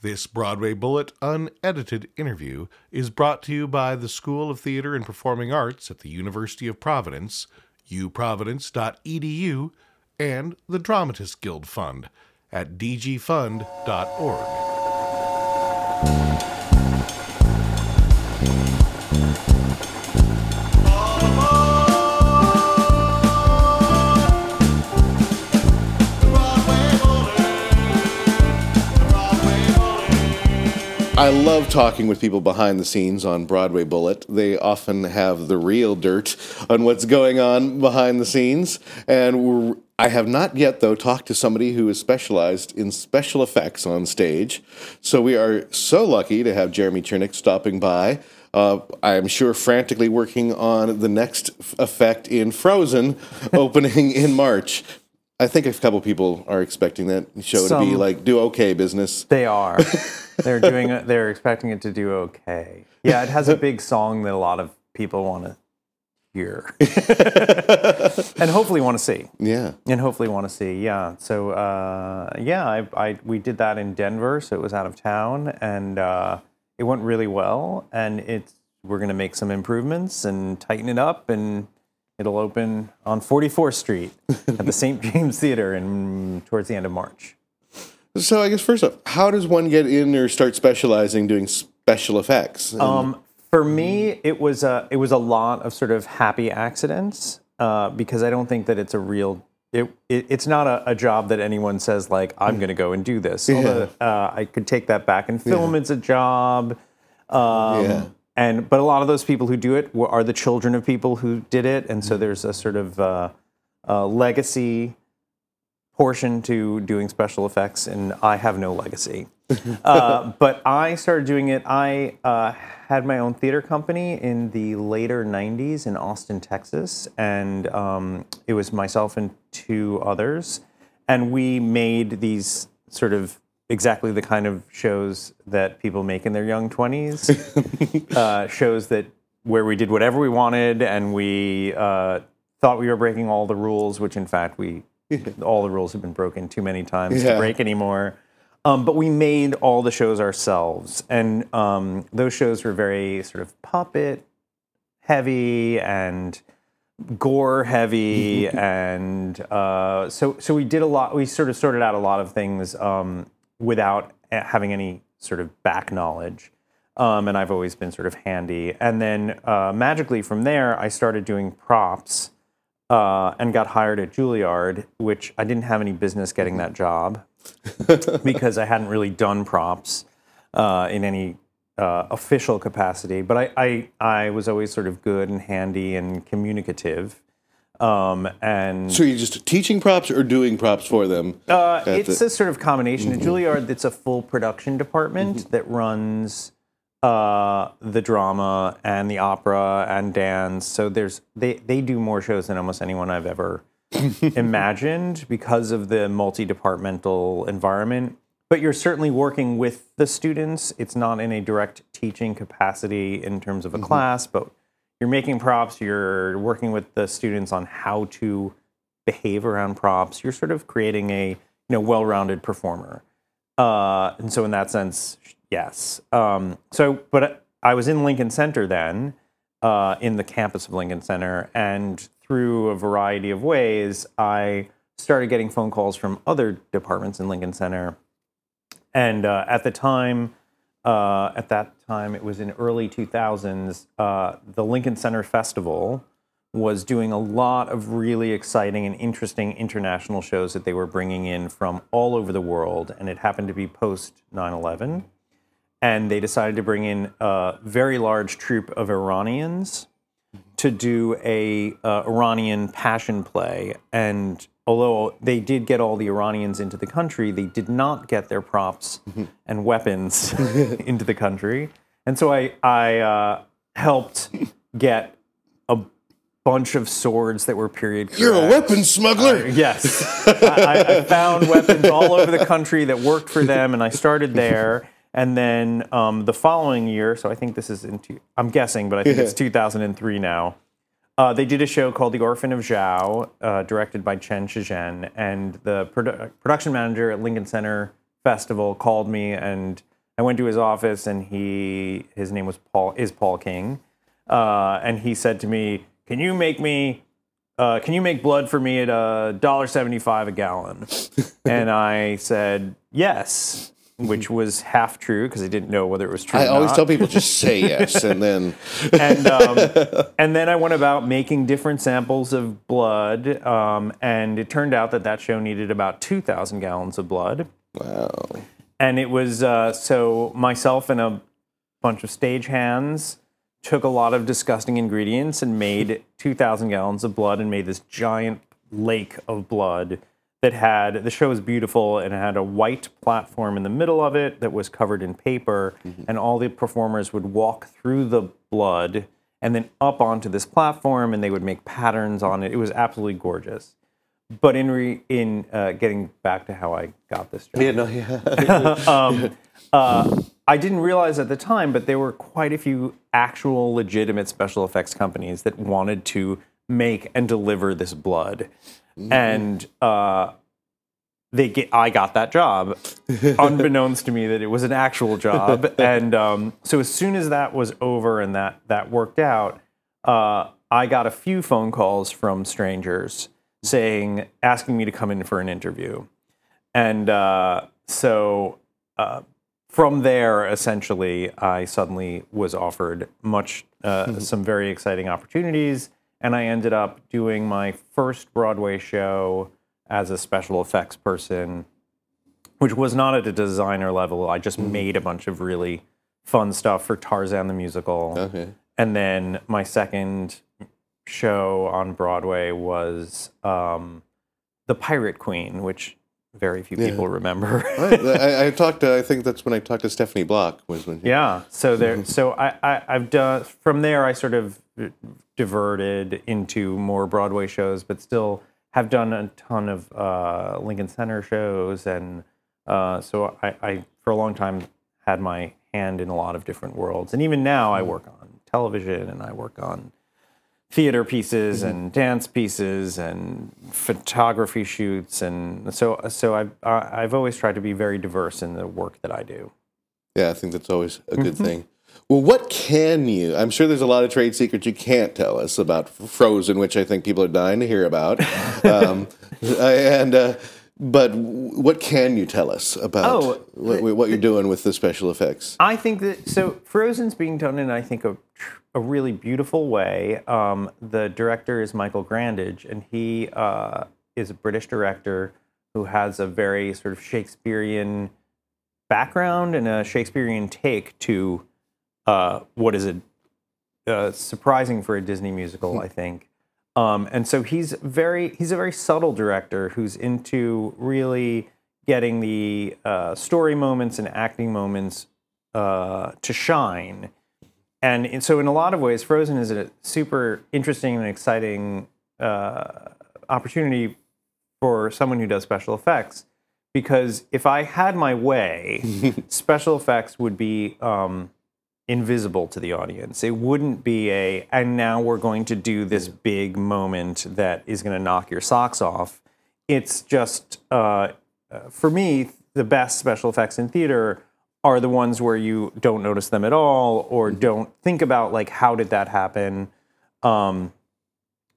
This Broadway Bullet unedited interview is brought to you by the School of Theater and Performing Arts at the University of Providence, uprovidence.edu, and the Dramatists Guild Fund at dgfund.org. I love talking with people behind the scenes on Broadway Bullet. They often have the real dirt on what's going on behind the scenes. And I have not yet, though, talked to somebody who is specialized in special effects on stage. So we are so lucky to have Jeremy Chernick stopping by. Uh, I am sure frantically working on the next effect in Frozen opening in March. I think a couple people are expecting that show to be like do okay business. They are. they're doing. They're expecting it to do okay. Yeah, it has a big song that a lot of people want to hear and hopefully want to see. Yeah. And hopefully want to see. Yeah. So uh, yeah, I, I we did that in Denver, so it was out of town, and uh, it went really well. And it's we're gonna make some improvements and tighten it up, and it'll open on 44th Street at the St. James Theater in towards the end of March. So I guess first off, how does one get in or start specializing doing special effects? And- Um, for me, it was a it was a lot of sort of happy accidents uh, because I don't think that it's a real. It, it it's not a, a job that anyone says like I'm going to go and do this. Although, uh, I could take that back and film. It's a job. Um, Yeah. And but a lot of those people who do it are the children of people who did it, and so there's a sort of uh, uh, legacy portion to doing special effects, and I have no legacy. uh, but I started doing it. I uh, had my own theater company in the later '90s in Austin, Texas, and um, it was myself and two others, and we made these sort of exactly the kind of shows that people make in their young 20s uh, shows that where we did whatever we wanted and we uh, thought we were breaking all the rules which in fact we all the rules have been broken too many times Yeah. to break anymore um, but we made all the shows ourselves and um, those shows were very sort of puppet heavy and gore heavy and uh, so so we did a lot we sort of sorted out a lot of things um, without having any sort of back knowledge um, and I've always been sort of handy and then uh, magically from there I started doing props uh, and got hired at Juilliard which I didn't have any business getting that job because I hadn't really done props uh, in any uh, official capacity, but I, I I was always sort of good and handy and communicative. Um, and so you're just teaching props or doing props for them? uh, it's the- a sort of combination. At Juilliard, it's a full production department that runs uh, the drama and the opera and dance. So there's they they do more shows than almost anyone I've ever imagined because of the multi-departmental environment. But you're certainly working with the students. It's not in a direct teaching capacity in terms of a class, but you're making props. You're working with the students on how to behave around props. You're sort of creating a you know well-rounded performer. Uh, and so in that sense, yes. Um, so, but I was in Lincoln Center then, uh, in the campus of Lincoln Center, and through a variety of ways, I started getting phone calls from other departments in Lincoln Center. And uh, at the time, uh, at that time, it was in early 2000s, uh, the Lincoln Center Festival was doing a lot of really exciting and interesting international shows that they were bringing in from all over the world. And it happened to be post 9 11. And they decided to bring in a very large troupe of Iranians to do a uh, Iranian passion play. And although they did get all the Iranians into the country, they did not get their props and weapons into the country. And so I, I uh, helped get a bunch of swords that were period. You're a weapons smuggler. Yes. I, I- found weapons all over the country that worked for them, and I started there. And then um, the following year, so I think this is in, two, I'm guessing, but I think it's 2003 now. Uh, they did a show called The Orphan of Zhao, uh, directed by Chen Shi-Zheng, and the produ- production manager at Lincoln Center festival called me and I went to his office and he his name was Paul is Paul King, uh, and he said to me, "Can you make me?" Uh, can you make blood for me at a dollar seventy-five a gallon? and I said yes, which was half true because I didn't know whether it was true. I always not. tell people just say yes, and then and um, and then I went about making different samples of blood, um, and it turned out that that show needed about two thousand gallons of blood, wow, and it was uh, so myself and a bunch of stagehands took a lot of disgusting ingredients and made two thousand gallons of blood and made this giant lake of blood that had the show was beautiful and it had a white platform in the middle of it that was covered in paper and all the performers would walk through the blood and then up onto this platform and they would make patterns on it. It was absolutely gorgeous. But in re, in uh, getting back to how I got this job. Yeah, no, yeah, uh, I didn't realize at the time, but there were quite a few actual legitimate special effects companies that wanted to make and deliver this blood, and uh, they get. I got that job, unbeknownst to me that it was an actual job, and um, so as soon as that was over and that that worked out, uh, I got a few phone calls from strangers saying asking me to come in for an interview, and uh, so. Uh, from there, essentially, I suddenly was offered much, uh, some very exciting opportunities, and I ended up doing my first Broadway show as a special effects person, which was not at a designer level. I just made a bunch of really fun stuff for Tarzan the musical, okay, and then my second show on Broadway was um, the Pirate Queen, which very few people remember. I, I talked. To, I think that's when I talked to Stephanie Block. Was when Yeah. So there. So I, I I've done from there. I sort of diverted into more Broadway shows, but still have done a ton of uh, Lincoln Center shows, and uh, so I, I for a long time had my hand in a lot of different worlds, and even now I work on television and I work on theater pieces and dance pieces and photography shoots and so so I've I- I've always tried to be very diverse in the work that I do. Yeah, I think that's always a good thing. Well, what can you? I'm sure there's a lot of trade secrets you can't tell us about Frozen, which I think people are dying to hear about. um, and uh, but what can you tell us about Oh, what, what you're doing with the special effects? I think that so Frozen's being done in I think a, a really beautiful way. Um, the director is Michael Grandage, and he uh, is a British director who has a very sort of Shakespearean background and a Shakespearean take to uh, what is a uh, surprising for a Disney musical, I think. Um, and so he's very he's a very subtle director who's into really getting the uh, story moments and acting moments uh, to shine. And, and so, in a lot of ways, Frozen is a super interesting and exciting uh, opportunity for someone who does special effects. Because if I had my way, special effects would be um, invisible to the audience. It wouldn't be a, and now we're going to do this big moment that is going to knock your socks off. It's just, uh, uh, for me, the best special effects in theater are the ones where you don't notice them at all or don't think about like how did that happen um,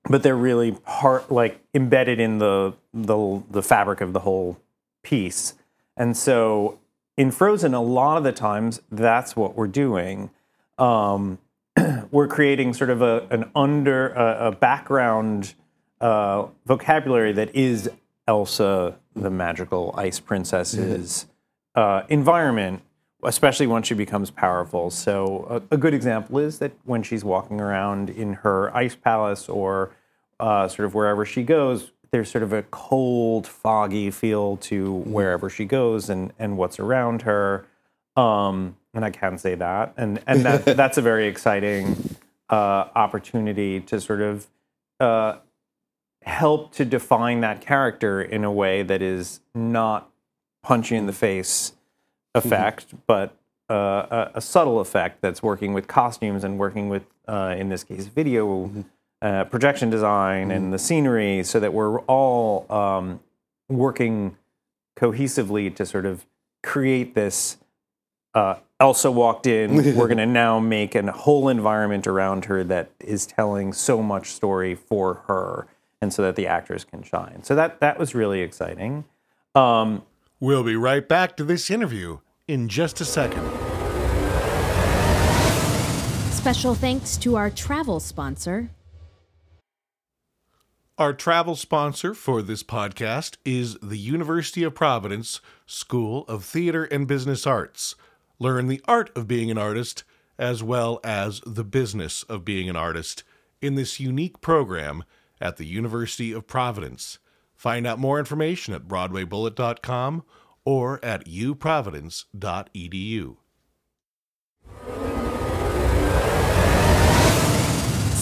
but they're really part like embedded in the the the fabric of the whole piece and so in frozen a lot of the times that's what we're doing um, we're creating sort of a an under a, a background uh, vocabulary that is Elsa, the magical ice princess's uh, environment, especially once she becomes powerful. So a, a good example is that when she's walking around in her ice palace or uh, sort of wherever she goes, there's sort of a cold, foggy feel to wherever she goes and and what's around her. Um, and I can say that, and and that that's a very exciting uh, opportunity to sort of uh, help to define that character in a way that is not punch you in the face effect, but uh, a, a subtle effect that's working with costumes and working with, uh, in this case, video uh, projection design and the scenery, so that we're all um, working cohesively to sort of create this. Uh, Elsa walked in. We're going to now make a whole environment around her that is telling so much story for her, and so that the actors can shine. So that that was really exciting. Um, We'll be right back to this interview in just a second. Special thanks to our travel sponsor, Our travel sponsor for this podcast is the University of Providence School of Theater and Business Arts. Learn the art of being an artist as well as the business of being an artist in this unique program at the University of Providence. Find out more information at BroadwayBullet.com or at uprovidence.edu.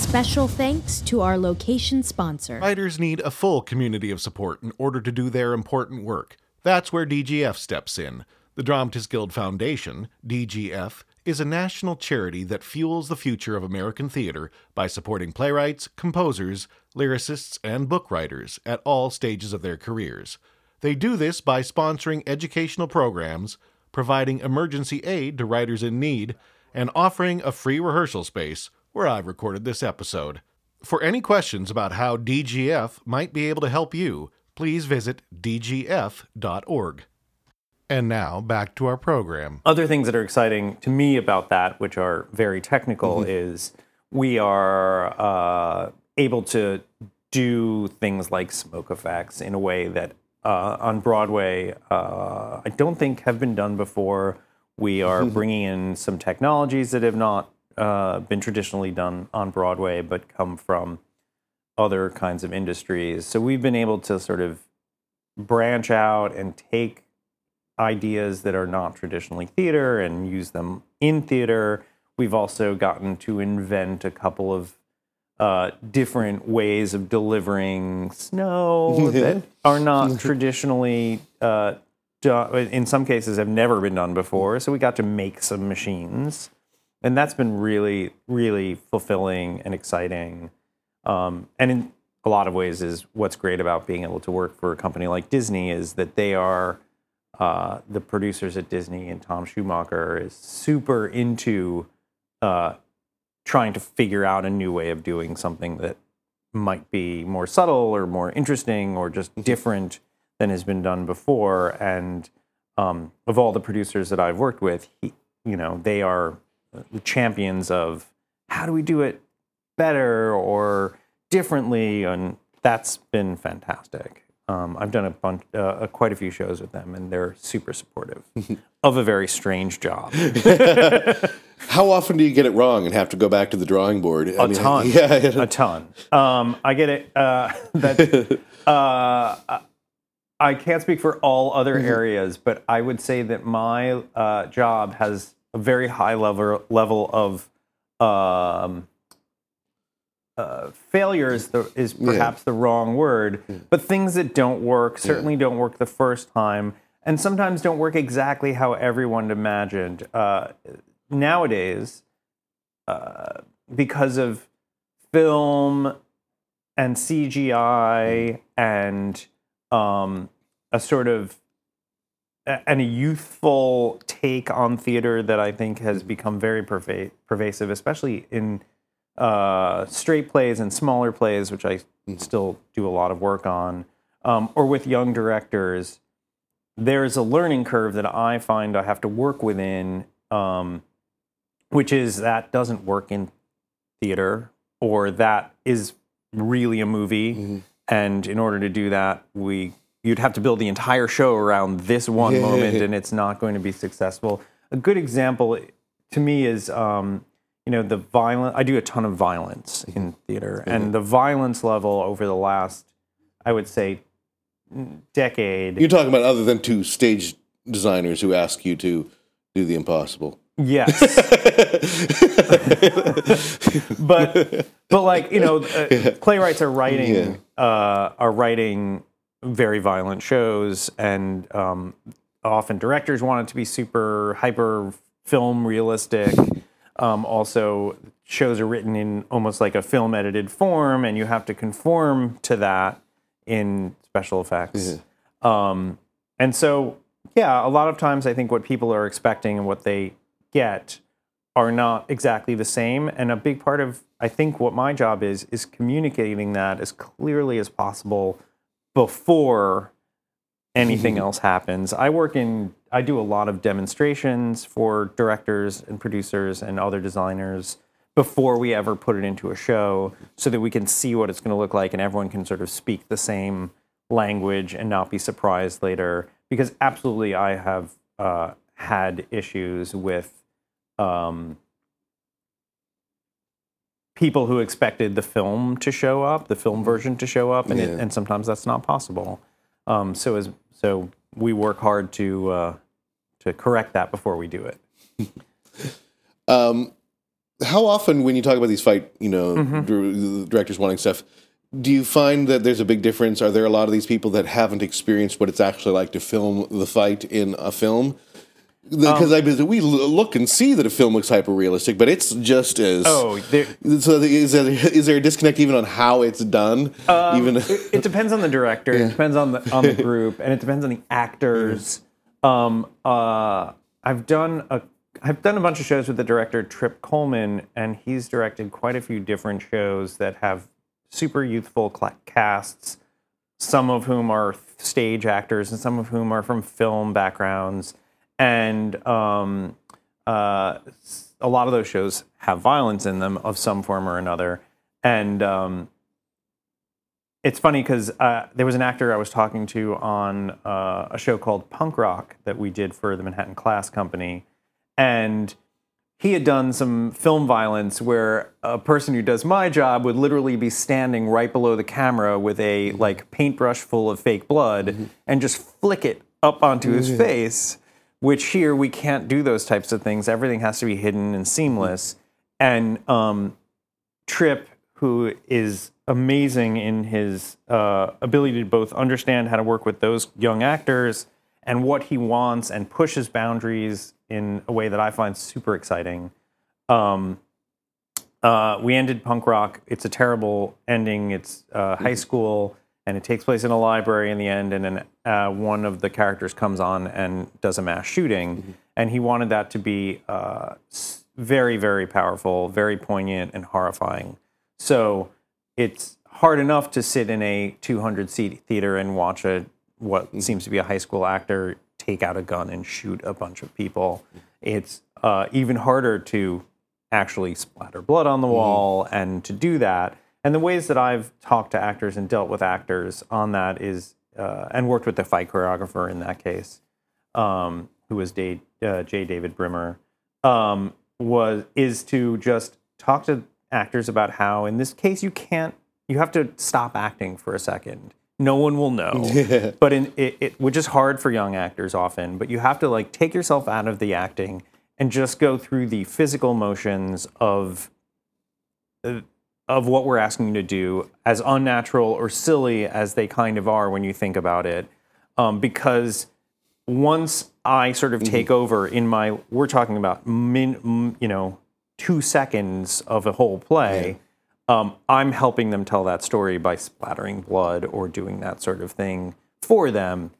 special thanks to our location sponsor. Writers need a full community of support in order to do their important work. That's where DGF steps in. The Dramatists Guild Foundation, DGF, is a national charity that fuels the future of American theater by supporting playwrights, composers, lyricists, and book writers at all stages of their careers. They do this by sponsoring educational programs, providing emergency aid to writers in need, and offering a free rehearsal space where I've recorded this episode. For any questions about how DGF might be able to help you, please visit dgf.org. And now back to our program. other things that are exciting to me about that, which are very technical, is we are uh, able to do things like smoke effects in a way that uh, on Broadway uh, I don't think have been done before. We are bringing in some technologies that have not uh, been traditionally done on Broadway, but come from other kinds of industries. So we've been able to sort of branch out and take ideas that are not traditionally theater and use them in theater. We've also gotten to invent a couple of uh, different ways of delivering snow that are not traditionally uh, done. In some cases, have never been done before. So we got to make some machines, and that's been really, really fulfilling and exciting. Um, and in a lot of ways, is what's great about being able to work for a company like Disney is that they are uh, the producers at Disney and Tom Schumacher is super into uh, trying to figure out a new way of doing something that might be more subtle or more interesting or just different than has been done before. And um, of all the producers that I've worked with, he, you know, they are the champions of how do we do it better or differently, and that's been fantastic. Um, I've done a bunch, uh, quite a few shows with them, and they're super supportive of a very strange job. How often do you get it wrong and have to go back to the drawing board? I A mean, ton, Yeah. a ton. Um, I get it. Uh, that uh, I can't speak for all other areas, but I would say that my uh, job has a very high level level of um, uh, failure is the is perhaps the wrong word, but things that don't work certainly don't work the first time, and sometimes don't work exactly how everyone imagined. Uh, nowadays, uh, because of film and CGI and um, a sort of and a youthful take on theater that I think has become very perva- pervasive, especially in uh, straight plays and smaller plays, which I still do a lot of work on, um, or with young directors. There's a learning curve that I find I have to work within, um, which is that doesn't work in theater, or that is really a movie. And in order to do that, we you'd have to build the entire show around this one moment, and it's not going to be successful. A good example to me is, um, you know, the violent. I do a ton of violence in theater, and the violence level over the last, I would say, decade. You're talking about other than two stage designers who ask you to do the impossible. Yes. but but like you know, uh, playwrights are writing uh, are writing very violent shows, and um, often directors want it to be super hyper film realistic. Um, also, shows are written in almost like a film edited form, and you have to conform to that in special effects. Um, and so yeah, a lot of times I think what people are expecting and what they get are not exactly the same. And a big part of I think what my job is is communicating that as clearly as possible before anything else happens. I work in I do a lot of demonstrations for directors and producers and other designers before we ever put it into a show so that we can see what it's going to look like and everyone can sort of speak the same language and not be surprised later because absolutely I have uh, had issues with um, people who expected the film to show up, the film version to show up, and, it, and sometimes that's not possible. Um, so as so we work hard to uh, to correct that before we do it. Um, how often, when you talk about these fight, you know, Mm-hmm. directors wanting stuff, do you find that there's a big difference? Are there a lot of these people that haven't experienced what it's actually like to film the fight in a film? Because I mean, we look and see that a film looks hyper realistic, but it's just as. Oh, there, So is there, is there a disconnect even on how it's done? even it, it depends on the director. It depends on the on the group, and it depends on the actors. Um, uh, I've done a I've done a bunch of shows with the director Trip Cullman, and he's directed quite a few different shows that have super youthful casts. Some of whom are stage actors, and some of whom are from film backgrounds. And um, uh, a lot of those shows have violence in them of some form or another. And um, it's funny because uh, there was an actor I was talking to on uh, a show called Punk Rock that we did for the Manhattan Class Company, and he had done some film violence where a person who does my job would literally be standing right below the camera with a like paintbrush full of fake blood and just flick it up onto his face. Which here we can't do those types of things. Everything has to be hidden and seamless. And um, Trip, who is amazing in his uh, ability to both understand how to work with those young actors and what he wants and pushes boundaries in a way that I find super exciting. Um, uh, we ended punk rock. It's a terrible ending. It's uh, high school, and it takes place in a library in the end. And then uh, one of the characters comes on and does a mass shooting, and he wanted that to be uh, very, very powerful, very poignant, and horrifying. So it's hard enough to sit in a 200 seat theater and watch a what seems to be a high school actor take out a gun and shoot a bunch of people. It's uh, even harder to actually splatter blood on the wall and to do that. And the ways that I've talked to actors and dealt with actors on that is, uh, and worked with the fight choreographer in that case, um, who was Dave, uh, J. David Brimmer, um, was is to just talk to actors about how, in this case, you can't, you have to stop acting for a second. No one will know, but in it, it, which is hard for young actors often. But you have to like take yourself out of the acting and just go through the physical motions of uh, of what we're asking you to do, as unnatural or silly as they kind of are when you think about it. Um, because once I sort of take over in my, we're talking about min, you know, two seconds of a whole play. Um, I'm helping them tell that story by splattering blood or doing that sort of thing for them.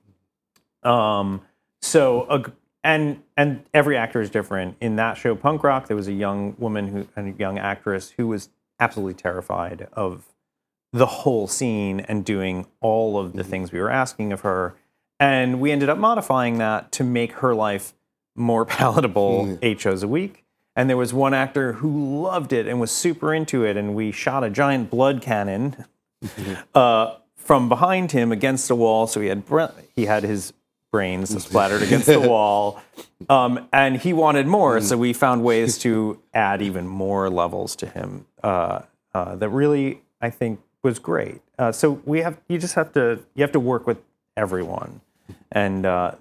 Um, so, and and every actor is different. In that show, Punk Rock, there was a young woman who, and a young actress who was absolutely terrified of the whole scene and doing all of the things we were asking of her. And we ended up modifying that to make her life more palatable eight shows a week. And there was one actor who loved it and was super into it. And we shot a giant blood cannon uh, from behind him against a wall. So he had bre- he had his brains splattered against the wall, um, and he wanted more. So we found ways to add even more levels to him. Uh, uh, that really, I think, was great. Uh, so we have you just have to you have to work with everyone, and uh,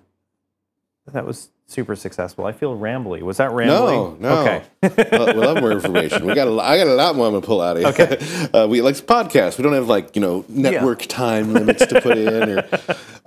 that was super successful. I feel rambly. Was that rambling? No, no. Okay. well, we love more information. We got. A, I got a lot more I'm gonna pull out of you. Okay. uh, we like podcasts. We don't have like you know network time limits to put in. Or,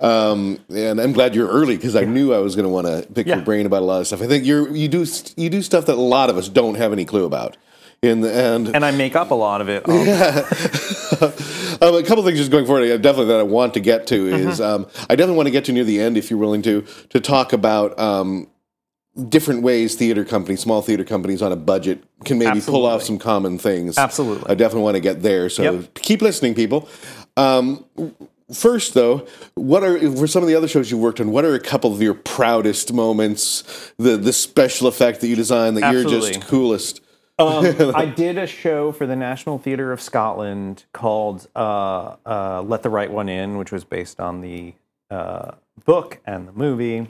um, and I'm glad you're early because I knew I was gonna want to pick Yeah. your brain about a lot of stuff. I think you're you do you do stuff that a lot of us don't have any clue about. In the end. And I make up a lot of it. Um, a couple things just going forward, uh, definitely that I want to get to is Mm-hmm. um, I definitely want to get to near the end, if you're willing to, to talk about um, different ways theater companies, small theater companies on a budget, can maybe pull off some common things. Absolutely. I definitely want to get there. So Yep. keep listening, people. Um, First, though, what are for some of the other shows you've worked on? What are a couple of your proudest moments? The the special effect that you designed that you're just coolest. Um, I did a show for the National Theatre of Scotland called uh, uh, "Let the Right One In," which was based on the uh, book and the movie.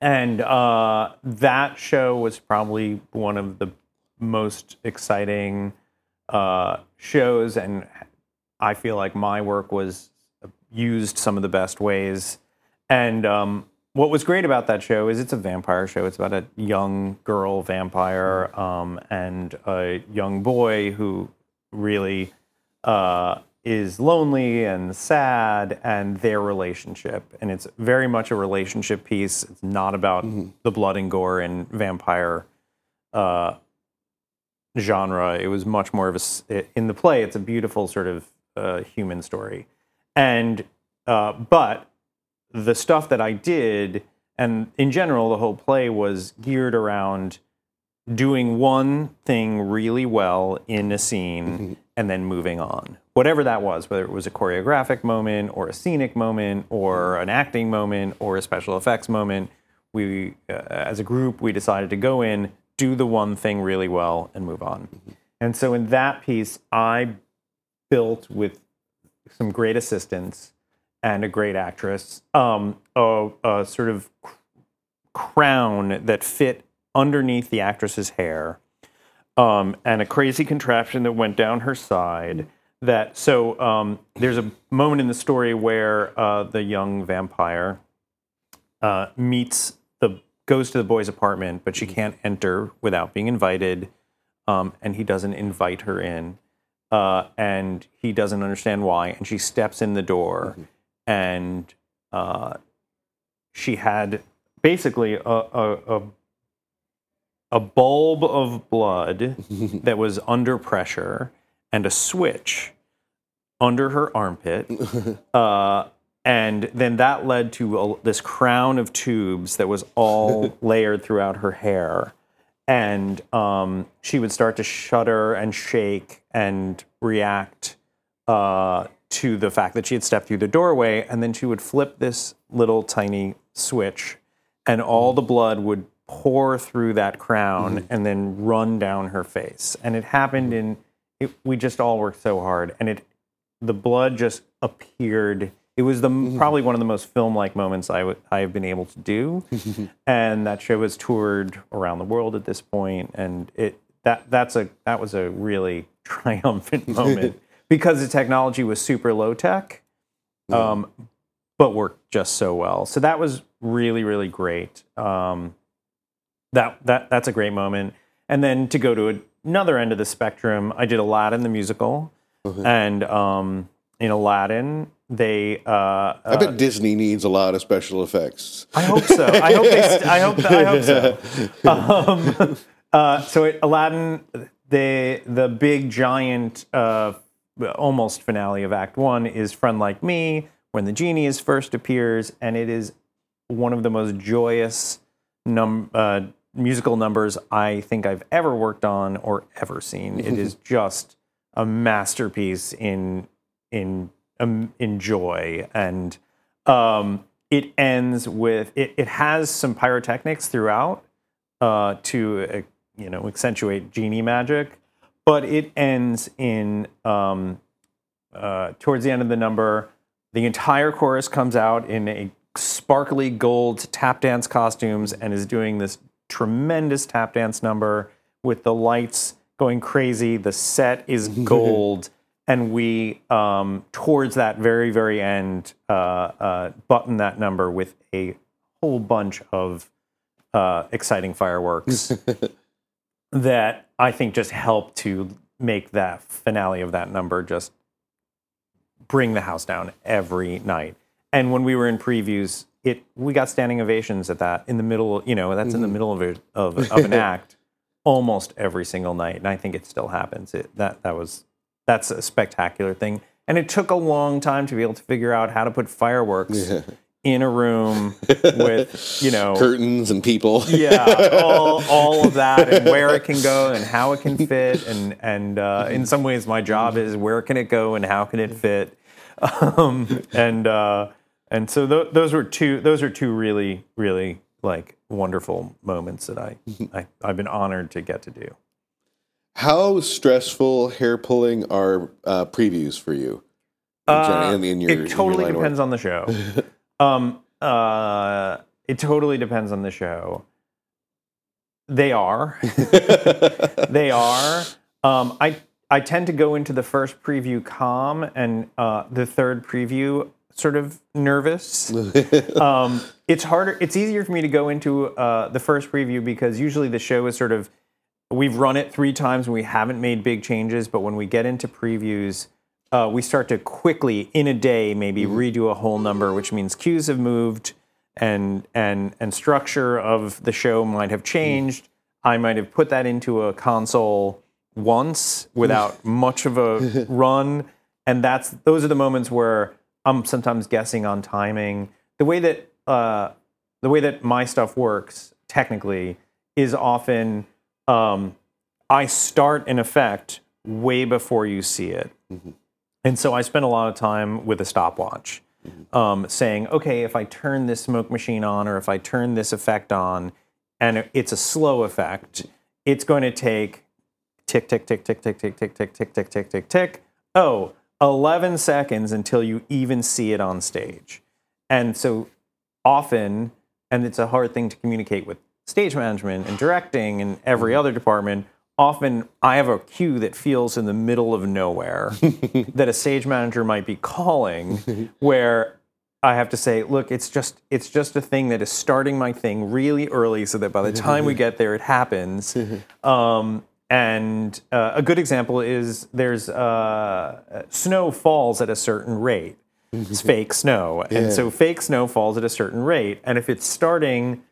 And uh, that show was probably one of the most exciting uh, shows, and I feel like my work was used some of the best ways. And um, what was great about that show is it's a vampire show. It's about a young girl vampire um, and a young boy who really uh, is lonely and sad, and their relationship. And it's very much a relationship piece. It's not about the blood and gore and vampire uh, genre. It was much more of a, in the play. It's a beautiful sort of uh, human story, and uh, but the stuff that I did, and in general, the whole play was geared around doing one thing really well in a scene and then moving on. Whatever that was, whether it was a choreographic moment or a scenic moment or an acting moment or a special effects moment, we, uh, as a group, we decided to go in, do the one thing really well, and move on. And so in that piece, I built with some great assistants and a great actress um, a, a sort of crown that fit underneath the actress's hair um, and a crazy contraption that went down her side that so um, there's a moment in the story where uh, the young vampire uh, meets the goes to the boy's apartment but she can't enter without being invited um, and he doesn't invite her in uh, and he doesn't understand why and she steps in the door and uh, she had basically a, a, a, a bulb of blood that was under pressure and a switch under her armpit. Uh, and then that led to a, this crown of tubes that was all layered throughout her hair. And um, she would start to shudder and shake and react uh, to the fact that she had stepped through the doorway. And then she would flip this little tiny switch, and all the blood would pour through that crown mm-hmm. and then run down her face. And it happened in, it, we just all worked so hard. And it, the blood just appeared. It was the mm-hmm. probably one of the most film-like moments I I have been able to do, and that show was toured around the world at this point, and it that that's a that was a really triumphant moment because the technology was super low tech, um, but worked just so well. So that was really really great. Um, that that that's a great moment. And then to go to another end of the spectrum, I did Aladdin the musical, and um, in Aladdin they. Uh, I bet Disney needs a lot of special effects. I hope so. I hope they. St- I hope. I hope so. Um, uh, so at Aladdin, the the big giant, uh, almost finale of Act One is "Friend Like Me," when the genie is first appears, and it is one of the most joyous num- uh, musical numbers I think I've ever worked on or ever seen. it is just a masterpiece in in um, in joy and um, it ends with it, it has some pyrotechnics throughout uh, to uh, you know accentuate genie magic but it ends in um, uh, towards the end of the number the entire chorus comes out in a sparkly gold tap dance costumes and is doing this tremendous tap dance number with the lights going crazy. The set is gold. And we um, towards that very very end uh, uh, button that number with a whole bunch of uh, exciting fireworks that I think just helped to make that finale of that number just bring the house down every night. And when we were in previews, it we got standing ovations at that in the middle. You know, that's in the mm-hmm. middle of a, of, of an act. almost every single night, and I think it still happens. It, that that was that's a spectacular thing, and it took a long time to be able to figure out how to put fireworks in a room with you know Curtains and people. yeah, all, all of that, and where it can go, and how it can fit, and and uh, in some ways, my job is where can it go and how can it fit, um, and uh, and so th- those were two those are two really really like wonderful moments that I, I I've been honored to get to do. How stressful hair pulling are uh, previews for you? Uh, in, in your, it totally line of work? depends on the show. Um, uh, it totally depends on the show. They are. they are. Um, I I tend to go into the first preview calm and uh, the third preview sort of nervous. um, it's harder. It's easier for me to go into uh, the first preview because usually the show is sort of we've run it three times and we haven't made big changes. But when we get into previews, uh, we start to quickly in a day maybe redo a whole number, which means cues have moved and and and structure of the show might have changed. I might have put that into a console once without much of a run, and that's those are the moments where I'm sometimes guessing on timing. The way that uh, the way that my stuff works technically is often um, I start an effect way before you see it. And so I spend a lot of time with a stopwatch, um, saying, okay, if I turn this smoke machine on or if I turn this effect on, and it's a slow effect, it's going to take tick, tick, tick, tick, tick, tick, tick, tick, tick, tick, tick, tick, tick. Oh, 11 seconds until you even see it on stage. And so often, and it's a hard thing to communicate with stage management and directing and every other department. Often, I have a cue that feels in the middle of nowhere that a stage manager might be calling, where I have to say, look, it's just it's just a thing that is starting my thing really early, so that by the time we get there, it happens. Um, and uh, a good example is there's uh, snow falls at a certain rate. It's fake snow, and so fake snow falls at a certain rate. And if it's starting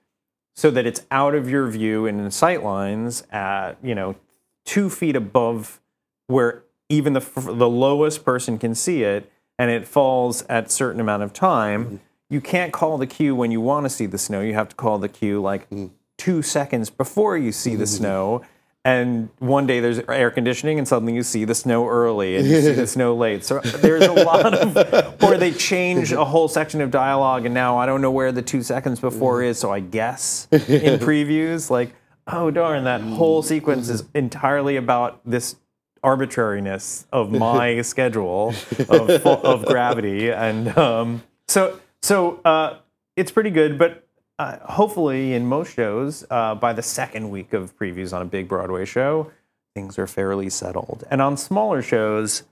so that it's out of your view and in sight lines at you know two feet above where even the the lowest person can see it, and it falls at a certain amount of time. Mm-hmm. You can't call the cue when you want to see the snow. You have to call the cue like mm. two seconds before you see the mm-hmm. snow. And one day there's air conditioning, and suddenly you see the snow early and you see the snow late. So there's a lot of, or they change a whole section of dialogue, and now I don't know where the two seconds before is, so I guess in previews, like, oh darn, that whole sequence is entirely about this arbitrariness of my schedule of, of gravity. And um, so, so uh, it's pretty good, but uh, hopefully in most shows, uh, by the second week of previews on a big Broadway show, things are fairly settled. And on smaller shows,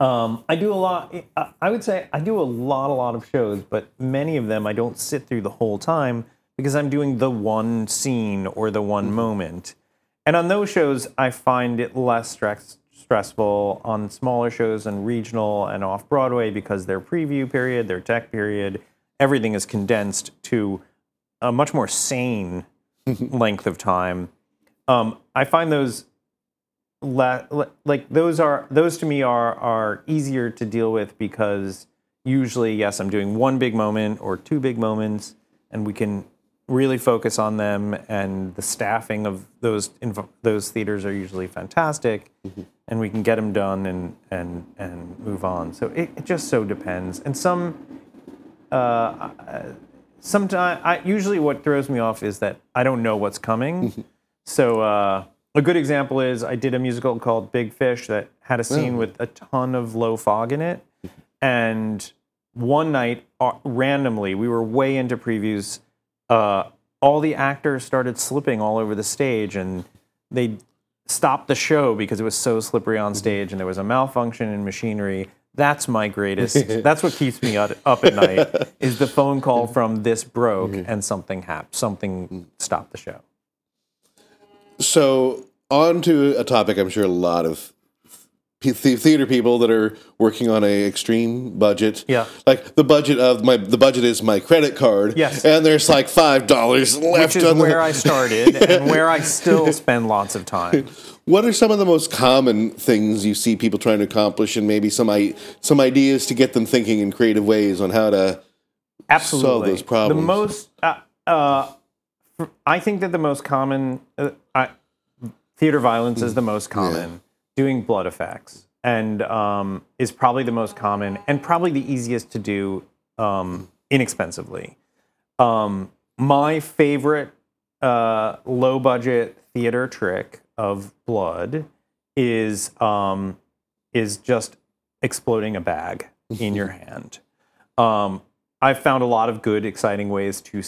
um, I do a lot. I- would say I do a lot, a lot of shows, but many of them I don't sit through the whole time because I'm doing the one scene or the one moment. And on those shows, I find it less stress, stressful. On smaller shows and regional and off Broadway, because their preview period, their tech period, everything is condensed to a much more sane length of time. Um, I find those la- like those are those to me are are easier to deal with because usually yes i'm doing one big moment or two big moments and we can really focus on them and the staffing of those inv- those theaters are usually fantastic and we can get them done and and and move on. So it, it just so depends. And some uh, sometimes I usually what throws me off is that I don't know what's coming. so uh, a good example is I did a musical called Big Fish that had a scene with a ton of low fog in it, and one night uh, randomly we were way into previews. Uh, all the actors started slipping all over the stage, and they stopped the show because it was so slippery on stage, and there was a malfunction in machinery. That's my greatest. that's what keeps me up, up at night. Is the phone call from this broke mm-hmm. and something happened. Something stopped the show. So, on to a topic I'm sure a lot of theater people that are working on a extreme budget. Yeah. like the budget of my the budget is my credit card. Yes. and there's like five dollars left which is where the. I started and where I still spend lots of time. What are some of the most common things you see people trying to accomplish, and maybe some I, some ideas to get them thinking in creative ways on how to Absolutely. Solve those problems. The most, uh, uh, I think that the most common uh, I, theater violence is the most common. Doing blood effects and um, is probably the most common and probably the easiest to do um, inexpensively. Um, my favorite uh, low budget theater trick of blood is um, is just exploding a bag in your hand. Um, I've found a lot of good, exciting ways to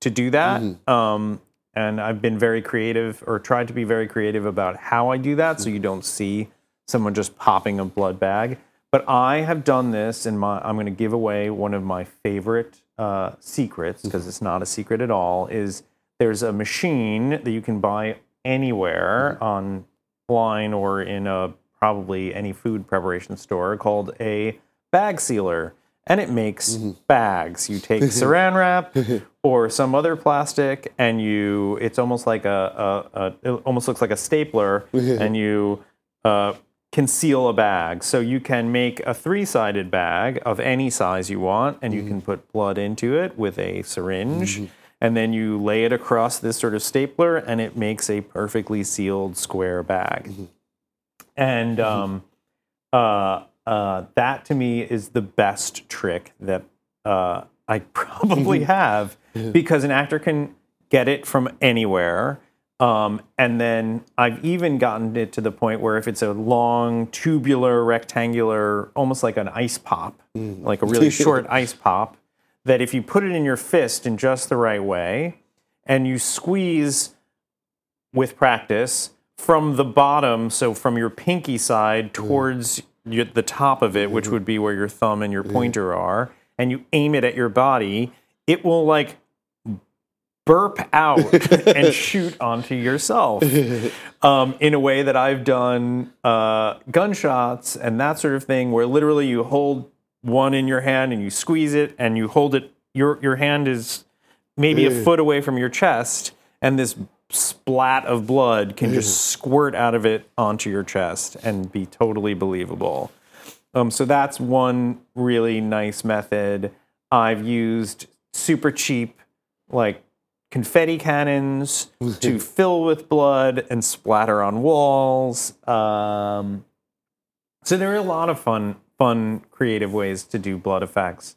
to do that, um, and I've been very creative or tried to be very creative about how I do that, so you don't see someone just popping a blood bag. But I have done this, and I'm going to give away one of my favorite uh, secrets because it's not a secret at all. Is there's a machine that you can buy anywhere online or in a probably any food preparation store called a bag sealer and it makes bags. You take saran wrap or some other plastic and you it's almost like a, a, a it almost looks like a stapler and you uh, can seal a bag. So you can make a three-sided bag of any size you want and you can put blood into it with a syringe and then you lay it across this sort of stapler and it makes a perfectly sealed square bag. And um, uh, uh, that to me is the best trick that uh, I probably have because an actor can get it from anywhere. Um, and then I've even gotten it to the point where if it's a long, tubular, rectangular, almost like an ice pop, like a really short ice pop, that if you put it in your fist in just the right way and you squeeze with practice from the bottom, so from your pinky side towards your, the top of it, which would be where your thumb and your pointer are, and you aim it at your body, it will like burp out and shoot onto yourself. Um, in a way that I've done uh, gunshots and that sort of thing, where literally you hold one in your hand and you squeeze it, and you hold it. Your your hand is maybe a foot away from your chest, and this splat of blood can just squirt out of it onto your chest and be totally believable. Um, so that's one really nice method. I've used super cheap, like confetti cannons to fill with blood and splatter on walls. Um, so there are a lot of fun, fun, creative ways to do blood effects.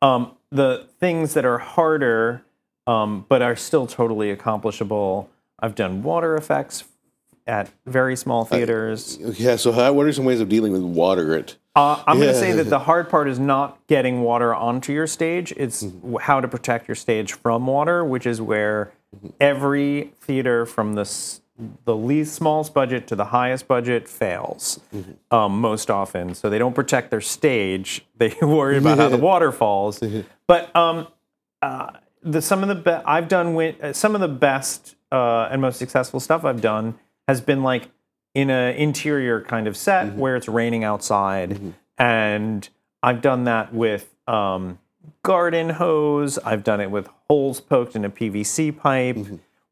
Um, the things that are harder, um, but are still totally accomplishable. I've done water effects at very small theaters. Yeah. So, how, what are some ways of dealing with water? It. Uh, I'm going to say that the hard part is not getting water onto your stage. It's Mm-hmm. how to protect your stage from water, which is where every theater from the the least smallest budget to the highest budget fails Mm-hmm. um, most often. So they don't protect their stage. They worry about how the water falls. But um, uh, the some of the be- I've done with uh, some of the best uh, and most successful stuff I've done has been like in an interior kind of set where it's raining outside, and I've done that with um, garden hose. I've done it with holes poked in a PVC pipe.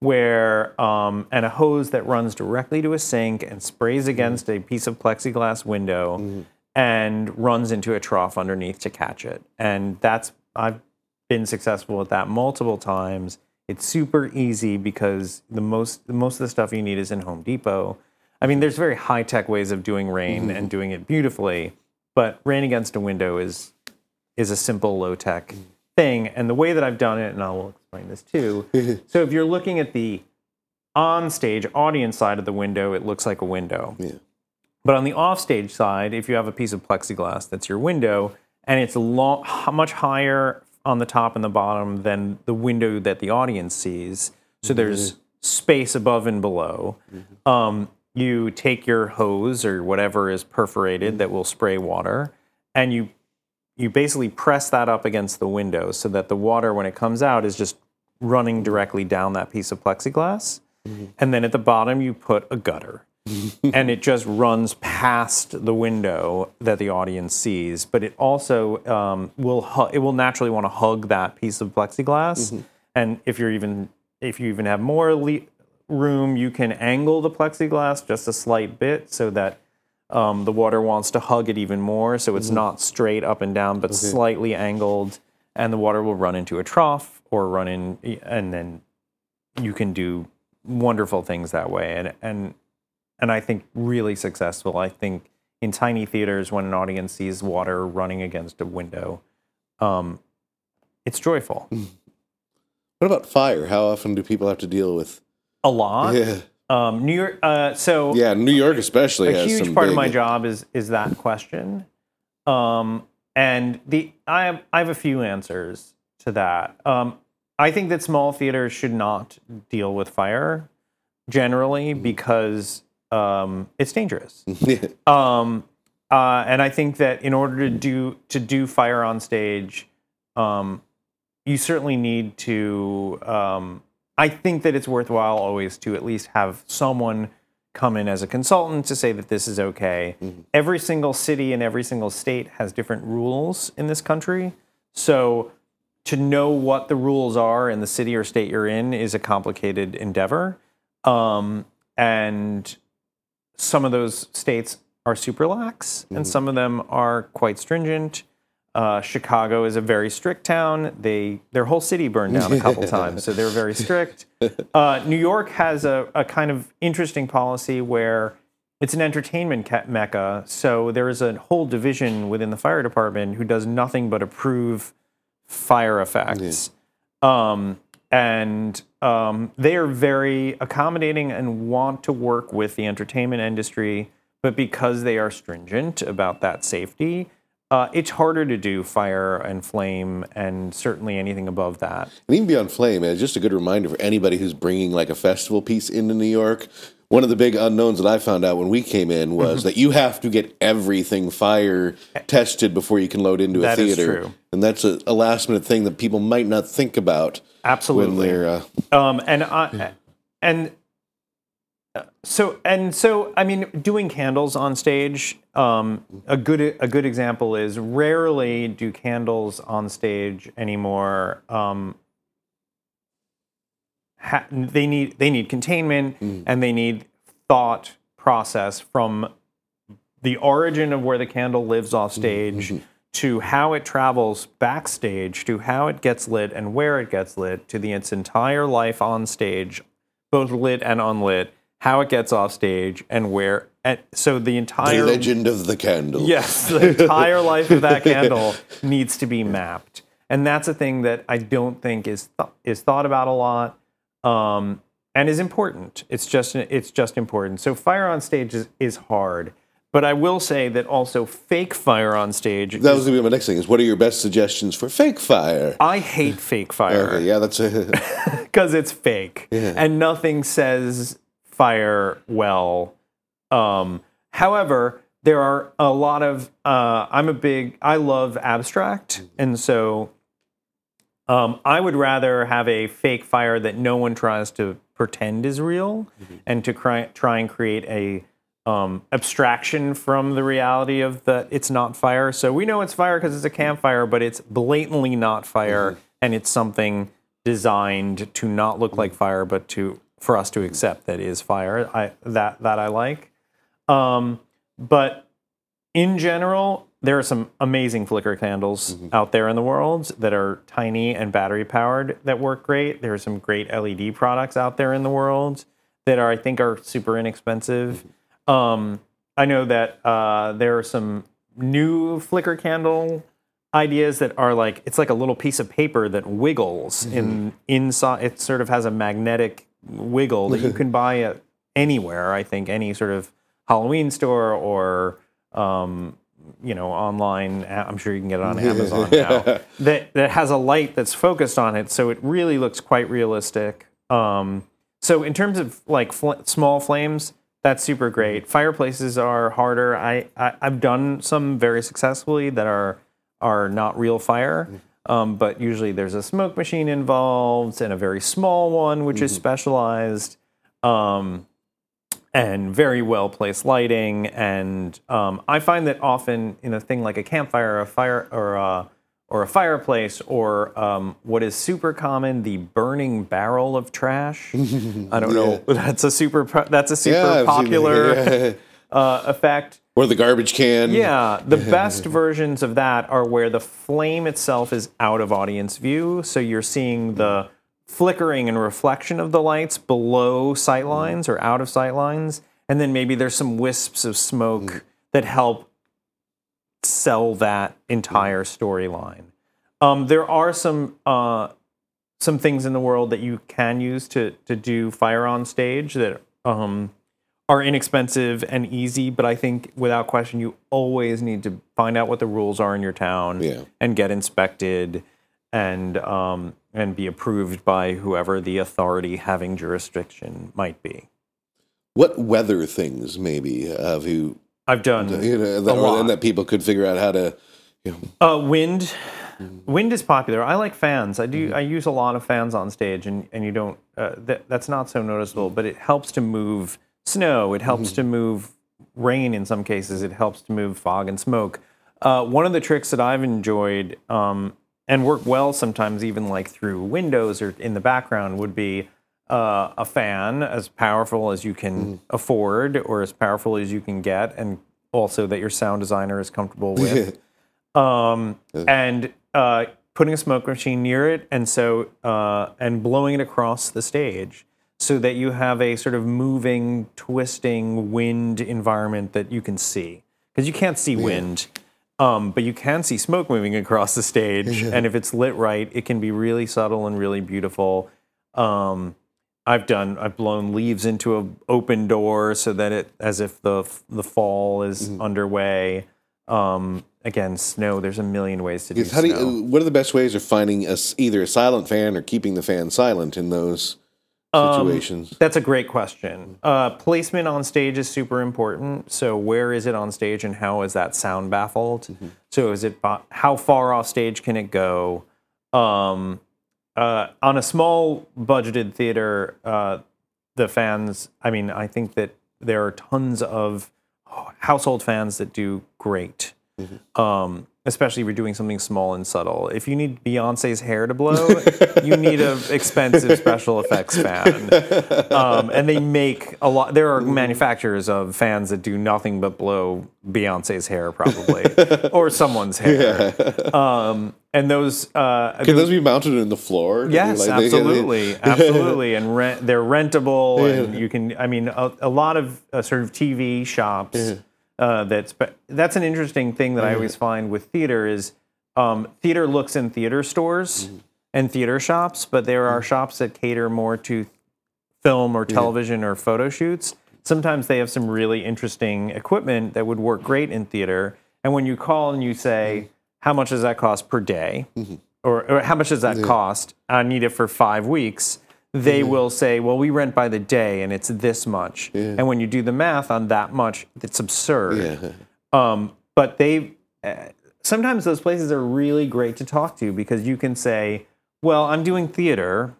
Where um, and a hose that runs directly to a sink and sprays against a piece of plexiglass window and runs into a trough underneath to catch it. And that's I've been successful at that multiple times. It's super easy because the most the most of the stuff you need is in Home Depot. I mean, there's very high tech ways of doing rain mm-hmm. and doing it beautifully, but rain against a window is is a simple low tech mm-hmm. thing. And the way that I've done it, and I will explain this too. so if you're looking at the on stage audience side of the window, it looks like a window. Yeah. But on the offstage side, if you have a piece of plexiglass that's your window and it's long, much higher on the top and the bottom than the window that the audience sees, so mm-hmm. there's space above and below. Mm-hmm. Um, you take your hose or whatever is perforated mm-hmm. that will spray water, and you you basically press that up against the window so that the water, when it comes out, is just running directly down that piece of plexiglass. And then at the bottom, you put a gutter. And it just runs past the window that the audience sees. But it also um, will hu- it will naturally want to hug that piece of plexiglass. And if you're even if you even have more le- room, you can angle the plexiglass just a slight bit so that um, the water wants to hug it even more. So it's not straight up and down, but slightly angled, and the water will run into a trough or run in, and then you can do wonderful things that way. And and and I think really successful. I think in tiny theaters, when an audience sees water running against a window, um, it's joyful. What about fire? How often do people have to deal with? A lot. Yeah, Um, New York. Uh, so yeah. New York especially a has huge some part of my job is is that question. Um, and the I have I have a few answers to that. Um, I think that small theaters should not deal with fire generally Mm-hmm. because um, it's dangerous. Um, uh, and I think that in order to do to do fire on stage, um, you certainly need to. Um, I think that it's worthwhile always to at least have someone come in as a consultant to say that this is okay. Every single city and every single state has different rules in this country, so to know what the rules are in the city or state you're in is a complicated endeavor. Um, and some of those states are super lax and some of them are quite stringent. Uh, Chicago is a very strict town. They their whole city burned down a couple times, so they're very strict. Uh, New York has a, a kind of interesting policy where it's an entertainment ca- mecca. So there is a whole division within the fire department who does nothing but approve fire effects. Um, and um, they are very accommodating and want to work with the entertainment industry, but because they are stringent about that safety, uh, it's harder to do fire and flame and certainly anything above that. And even beyond flame, it's just a good reminder for anybody who's bringing like a festival piece into New York. One of the big unknowns that I found out when we came in was Mm-hmm. that you have to get everything fire tested before you can load into a That is theater. true. And that's a, a last minute thing that people might not think about Absolutely. Uh, Um, and I, and uh, so and so I mean, doing candles on stage. Um, a good a good example is rarely do candles on stage anymore. Um, ha- they need they need containment mm. and they need thought process from the origin of where the candle lives off mm-hmm, stage mm-hmm. to how it travels backstage to how it gets lit and where it gets lit to the its entire life on stage both lit and unlit how it gets off stage and where and so the the entire legend of the candle. Yes, the entire life of that candle needs to be mapped, and that's a thing that I don't think is th- is thought about a lot, um, and is important. It's just it's just important. So fire on stage is, is hard, but I will say that also fake fire on stage. That was going to be my next thing. Is what are your best suggestions for fake fire? I hate fake fire Okay, yeah, that's because it's fake yeah. and nothing says fire well um, however there are a lot of uh, i'm a big i love abstract and so um, i would rather have a fake fire that no one tries to pretend is real and to cry, try and create a um, abstraction from the reality of that it's not fire. So we know it's fire because it's a campfire but it's blatantly not fire and it's something designed to not look like fire, but to for us to accept that is fire. I that that I like. Um, but in general, there are some amazing flicker candles out there in the world that are tiny and battery powered that work great. There are some great LED products out there in the world that are I think are super inexpensive. Um, I know that uh, there are some new flicker candle ideas that are like it's like a little piece of paper that wiggles in inside it sort of has a magnetic wiggle that you can buy at anywhere i think any sort of halloween store or um, you know online i'm sure you can get it on amazon now that that has a light that's focused on it so it really looks quite realistic. Um, so in terms of like fl- small flames that's super great. Fireplaces are harder. I, I i've done some very successfully that are are not real fire. Um, but usually there's a smoke machine involved and a very small one, which is specialized. Um, and very well placed lighting. And um, I find that often in a thing like a campfire, or a fire, or a, or a fireplace, or um, what is super common, the burning barrel of trash. I don't know. That's a super. That's a super Yeah, popular yeah. uh, effect. Or the garbage can. Yeah, the best versions of that are where the flame itself is out of audience view. So you're seeing the flickering and reflection of the lights below sight lines or out of sight lines. And then maybe there's some wisps of smoke that help sell that entire storyline. Um, there are some uh, some things in the world that you can use to to do fire on stage that um, are inexpensive and easy, but I think without question you always need to find out what the rules are in your town Yeah. and get inspected and um, and be approved by whoever the authority having jurisdiction might be. What weather things maybe have you, I've done you know, that, a lot. and that people could figure out how to, you know, Uh, wind. Wind is popular. I like fans. I do. I use a lot of fans on stage, and, and you don't. Uh, that, that's not so noticeable, but it helps to move snow. It helps to move rain in some cases. It helps to move fog and smoke. Uh, one of the tricks that I've enjoyed um, and work well sometimes, even like through windows or in the background, would be uh, a fan as powerful as you can afford or as powerful as you can get, and also that your sound designer is comfortable with. Um, and uh, putting a smoke machine near it, and so uh, and blowing it across the stage, so that you have a sort of moving, twisting wind environment that you can see, because you can't see wind. Um, but you can see smoke moving across the stage, and if it's lit right, it can be really subtle and really beautiful. Um, I've done. I've blown leaves into an open door so that it, as if the the fall is underway. Um, again, snow. There's a million ways to do how do snow. you, what are the best ways of finding a either a silent fan or keeping the fan silent in those Um, situations? That's a great question. Uh, placement on stage is super important. So where is it on stage, and how is that sound baffled? So is it how far off stage can it go? Um, uh, on a small budgeted theater, uh, the fans. I mean, I think that there are tons of household fans that do great. Um, especially if you're doing something small and subtle. If you need Beyonce's hair to blow, you need an expensive special effects fan. Um, and they make a lot. There are manufacturers of fans that do nothing but blow Beyonce's hair, probably, or someone's hair. Um, and those uh, Can those be mounted in the floor? Yes, Like, they- absolutely, absolutely, and rent, they're rentable, and you can. I mean, a, a lot of uh, sort of TV shops. Uh, that's but that's an interesting thing that I mm-hmm. always find with theater is um, theater looks in theater stores mm-hmm. and theater shops, but there are mm-hmm. shops that cater more to film or television or photo shoots. Sometimes they have some really interesting equipment that would work great in theater. And when you call and you say, "How much does that cost per day?" or, or how much does that cost? I need it for five weeks. They will say, well, we rent by the day and it's this much. And when you do the math on that much, it's absurd. Um, but they, uh, sometimes those places are really great to talk to because you can say, well, I'm doing theater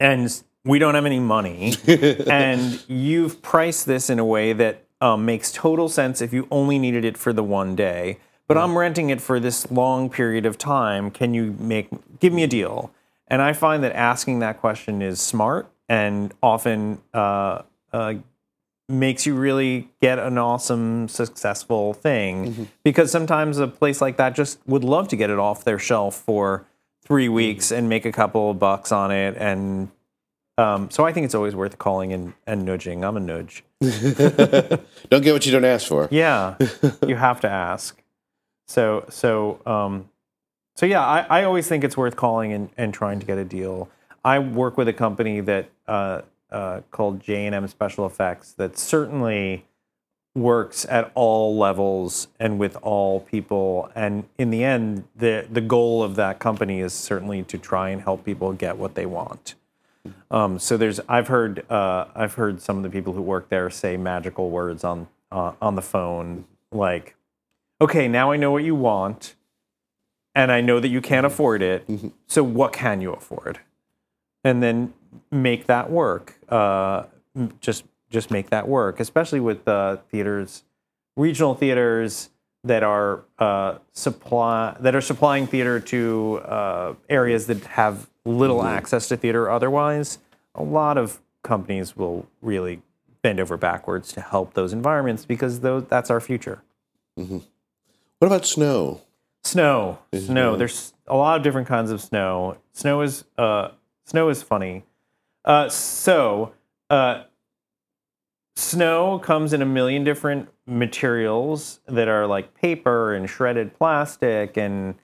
and we don't have any money. and you've priced this in a way that um, makes total sense if you only needed it for the one day. But I'm renting it for this long period of time. Can you make give me a deal? And I find that asking that question is smart and often uh, uh, makes you really get an awesome, successful thing. Because sometimes a place like that just would love to get it off their shelf for three weeks and make a couple of bucks on it. And um, so I think it's always worth calling and, and nudging. I'm a nudge. Don't get what you don't ask for. Yeah, you have to ask. So so um, so yeah, I, I always think it's worth calling and, and trying to get a deal. I work with a company that uh, uh, called J and M Special Effects that certainly works at all levels and with all people. And in the end, the the goal of that company is certainly to try and help people get what they want. Um, so there's I've heard uh, I've heard some of the people who work there say magical words on uh, on the phone like, okay, now I know what you want, and I know that you can't afford it. So what can you afford? And then make that work. Uh, just just make that work, especially with uh, theaters, regional theaters that are uh, supply that are supplying theater to uh, areas that have little access to theater otherwise. A lot of companies will really bend over backwards to help those environments because those, that's our future. What about snow? Snow, snow. There's a lot of different kinds of snow. Snow is uh, snow is funny. Uh, so, uh, snow comes in a million different materials that are like paper and shredded plastic and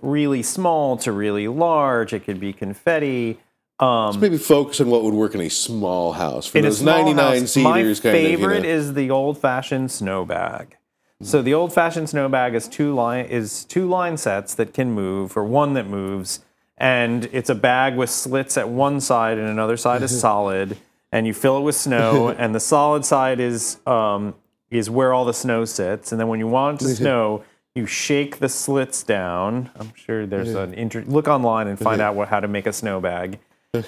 really small to really large. It could be confetti. Um, Maybe focus on what would work in a small house for in a those small 99 house, my seaters kind of. favorite you know. is the old-fashioned snow bag. So the old-fashioned snow bag is two line is two line sets that can move, or one that moves, and it's a bag with slits at one side and another side is solid, and you fill it with snow, and the solid side is um, is where all the snow sits, and then when you want it to snow. You shake the slits down. I'm sure there's an inter- look online and find out what how to make a snow bag,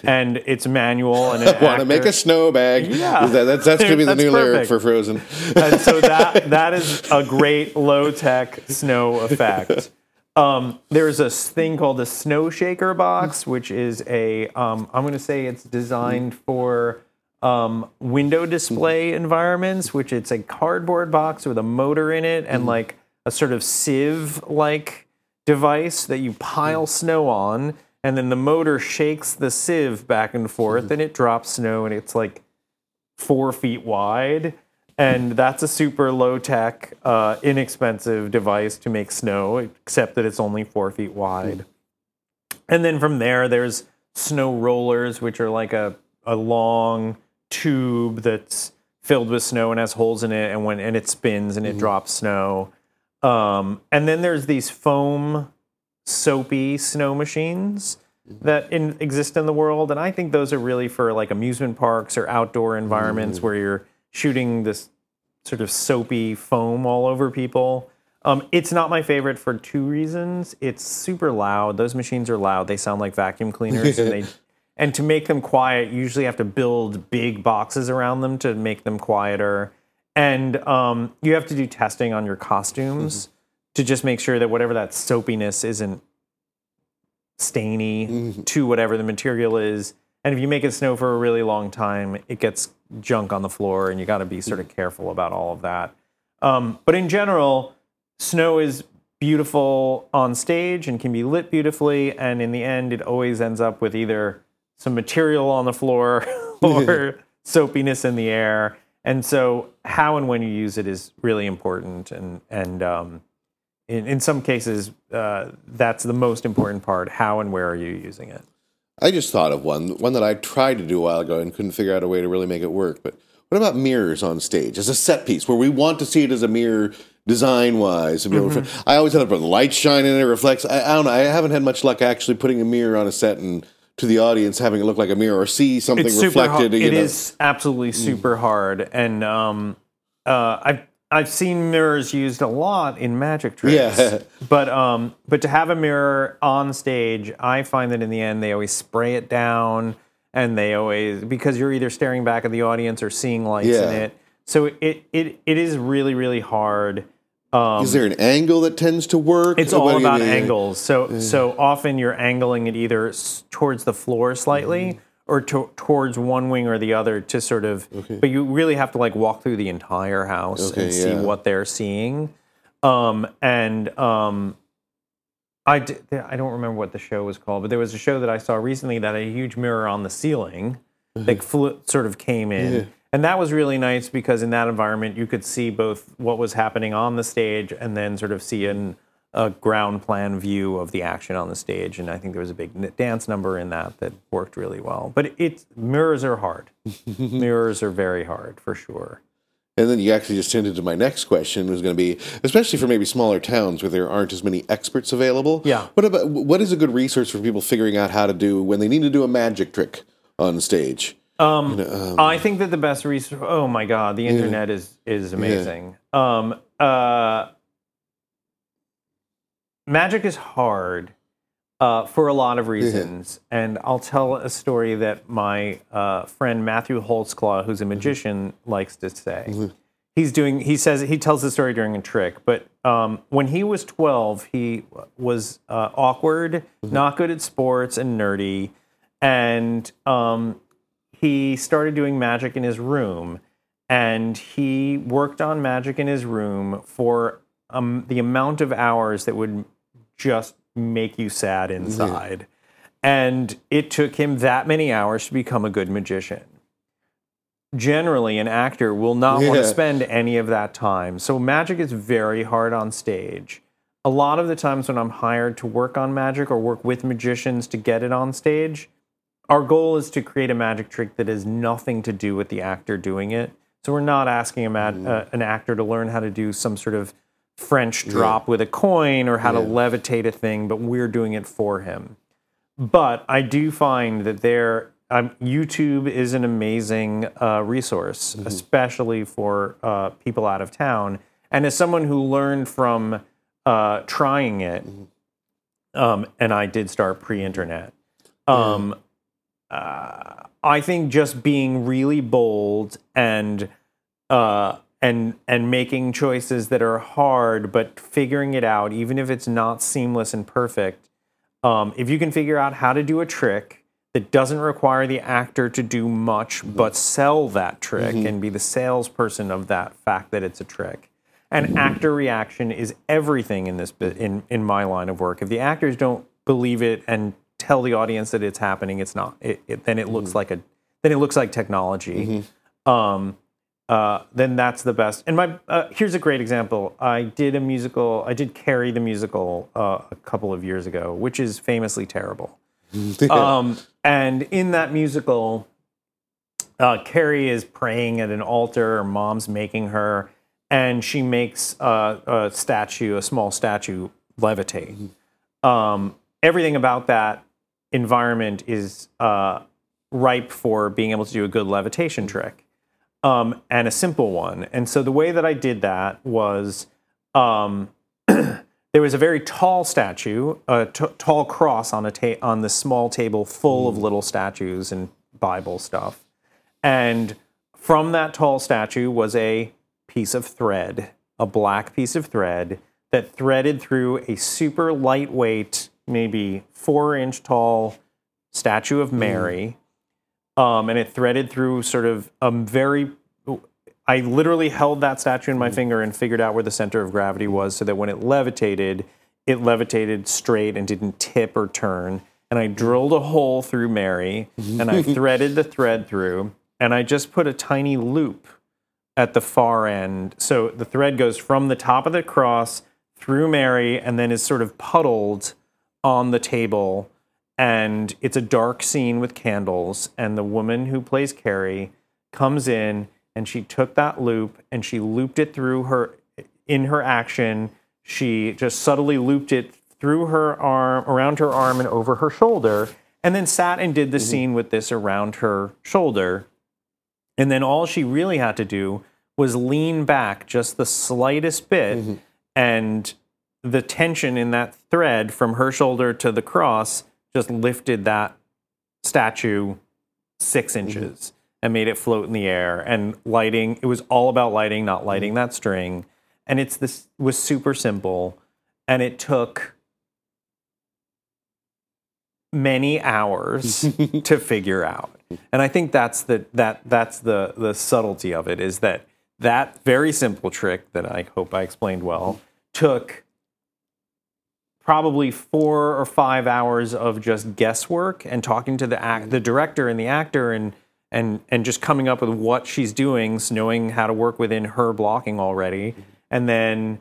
and it's manual and an Want to make a snow bag? Yeah. That, that's that's gonna be the new lyric for Frozen. and so that that is a great low tech snow effect. Um, there's a thing called the snow shaker box, which is a um, I'm going to say it's designed for um, window display environments, which it's a cardboard box with a motor in it and like a sort of sieve like device that you pile snow on, and then the motor shakes the sieve back and forth, and it drops snow, and it's like four feet wide. And that's a super low tech, uh, inexpensive device to make snow, except that it's only four feet wide. And then from there, there's snow rollers, which are like a, a long tube that's filled with snow and has holes in it, and when and it spins and it drops snow. Um, and then there's these foam soapy snow machines that in, exist in the world, and I think those are really for like amusement parks or outdoor environments where you're shooting this sort of soapy foam all over people. Um, it's not my favorite for two reasons. It's super loud. Those machines are loud. They sound like vacuum cleaners, and they and to make them quiet, you usually have to build big boxes around them to make them quieter. And um, you have to do testing on your costumes to just make sure that whatever that soapiness isn't stainy to whatever the material is. And if you make it snow for a really long time, it gets junk on the floor, and you got to be sort of careful about all of that. Um, but in general, snow is beautiful on stage and can be lit beautifully. And in the end, it always ends up with either some material on the floor or soapiness in the air. And so, how and when you use it is really important. And and um, in in some cases, uh, that's the most important part. How and where are you using it? I just thought of one, one that I tried to do a while ago and couldn't figure out a way to really make it work. But what about mirrors on stage as a set piece where we want to see it as a mirror design wise? Mm-hmm. I always end up with light shining and it reflects. I, I don't know. I haven't had much luck actually putting a mirror on a set and to the audience having it look like a mirror or see something it's super hard. reflected. you It know. is absolutely super hard, and um, uh, I've I've seen mirrors used a lot in magic tricks. Yeah. but um, but to have a mirror on stage, I find that in the end they always spray it down, and they always because you're either staring back at the audience or seeing lights Yeah. in it. So it it it is really really hard. Um, Is there an angle that tends to work? it's all about angles. So so often you're angling it either towards the floor slightly Mm-hmm. Or to, towards one wing or the other to sort of. But you really have to like walk through the entire house Okay, and see yeah. what they're seeing. Um, and um, I d- I don't remember what the show was called, but there was a show that I saw recently that had a huge mirror on the ceiling that flew, sort of came in. And that was really nice because in that environment you could see both what was happening on the stage and then sort of see an, a ground plan view of the action on the stage. And I think there was a big dance number in that that worked really well. But it mirrors are hard. mirrors are very hard for sure. And then you actually just hinted to my next question was going to be, especially for maybe smaller towns where there aren't as many experts available. Yeah. What about what is a good resource for people figuring out how to do when they need to do a magic trick on stage? Um, I think that the best resource. Oh my god, the internet is is amazing. Um, uh, magic is hard. uh, for a lot of reasons. And I'll tell a story that my uh, friend Matthew Holtzclaw, who's a magician, likes to say. He's doing. He says he tells the story during a trick, but um, when he was 12, he was uh, awkward, not good at sports, and nerdy, and um, he started doing magic in his room and he worked on magic in his room for um, the amount of hours that would just make you sad inside. And it took him that many hours to become a good magician. Generally an actor will not want to spend any of that time. So magic is very hard on stage. A lot of the times when i'm hired to work on magic or work with magicians to get it on stage our goal is to create a magic trick that has nothing to do with the actor doing it. So we're not asking a mag- uh, an actor to learn how to do some sort of French drop with a coin or how to levitate a thing, but we're doing it for him. But I do find that there, um, YouTube is an amazing uh, resource, especially for uh, people out of town. And as someone who learned from uh, trying it, um, and I did start pre-internet. Um, uh, I think just being really bold and uh, and and making choices that are hard, but figuring it out, even if it's not seamless and perfect. Um, if you can figure out how to do a trick that doesn't require the actor to do much, but sell that trick and be the salesperson of that fact that it's a trick. And actor reaction is everything in this in in my line of work. If the actors don't believe it and tell the audience that it's happening, it's not. It, it, then it looks like a then it looks like technology. Um, uh, then that's the best. And my uh, here's a great example. I did a musical. I did Carrie the musical uh, a couple of years ago, which is famously terrible. Um, and in that musical, uh, Carrie is praying at an altar. Mom's making her, and she makes uh, a statue, a small statue, levitate. Um, everything about that environment is uh, ripe for being able to do a good levitation trick um, and a simple one. And so the way that I did that was um, there was a very tall statue, a t- tall cross on a ta- on this small table full of little statues and Bible stuff. And from that tall statue was a piece of thread, a black piece of thread that threaded through a super lightweight, maybe four inch tall statue of Mary. Um, and it threaded through sort of a very I literally held that statue in my finger and figured out where the center of gravity was so that when it levitated, it levitated straight and didn't tip or turn. And I drilled a hole through Mary and I threaded the thread through and I just put a tiny loop at the far end. So the thread goes from the top of the cross through Mary and then is sort of puddled on the table. And it's a dark scene with candles. And the woman who plays Carrie comes in and she took that loop and she looped it through her in her action. She just subtly looped it through her arm, around her arm, and over her shoulder, and then sat and did the mm-hmm. scene with this around her shoulder. And then all she really had to do was lean back just the slightest bit, mm-hmm. and the tension in that thread from her shoulder to the cross just lifted that statue six mm-hmm. inches and made it float in the air. And lighting, it was all about lighting, not mm-hmm. lighting that string. And it's this was super simple, and it took many hours to figure out. And I think that's the that that's the the subtlety of it is that that very simple trick that I hope I explained well took probably four or five hours of just guesswork and talking to the act, mm. the director and the actor and and and just coming up with what she's doing, knowing how to work within her blocking already, mm-hmm. and then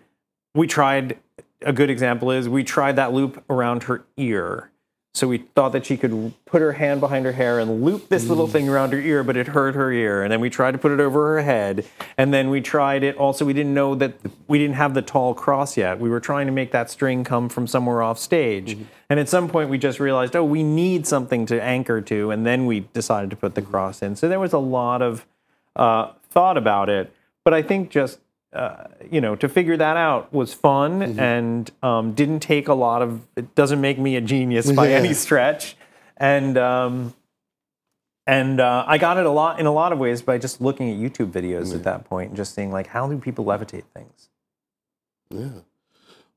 we tried. A good example is we tried that loop around her ear. So we thought that she could put her hand behind her hair and loop this little mm. thing around her ear, but it hurt her ear. And then we tried to put it over her head. And then we tried it also, we didn't know that we didn't have the tall cross yet. We were trying to make that string come from somewhere off stage. Mm-hmm. And at some point we just realized, oh, we need something to anchor to. And then we decided to put the mm-hmm. cross in. So there was a lot of uh, thought about it. But I think just uh, you know, to figure that out was fun and um, didn't take a lot of. It doesn't make me a genius by Yeah. any stretch, and um, and uh, I got it a lot in a lot of ways by just looking at YouTube videos at that point and just seeing like how do people levitate things.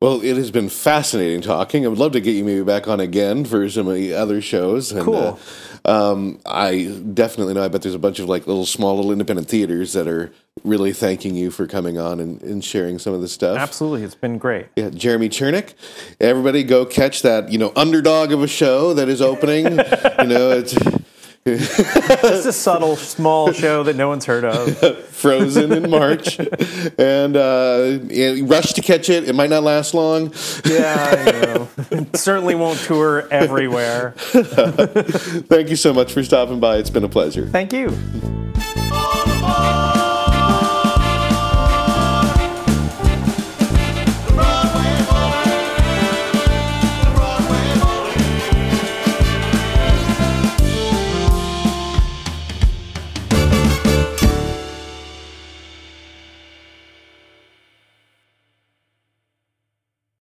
Well, it has been fascinating talking. I would love to get you maybe back on again for some of the other shows. And, Cool. uh, um, I definitely know. I bet there's a bunch of like little small little independent theaters that are really thanking you for coming on and, and sharing some of this stuff. Absolutely, it's been great. Yeah, Jeremy Chernick. Everybody go catch that, you know, underdog of a show that is opening. you know, it's It's a subtle, small show that no one's heard of. frozen in March. and uh, rush to catch it. It might not last long. Yeah, you know, certainly won't tour everywhere. Thank you so much for stopping by. It's been a pleasure. Thank you.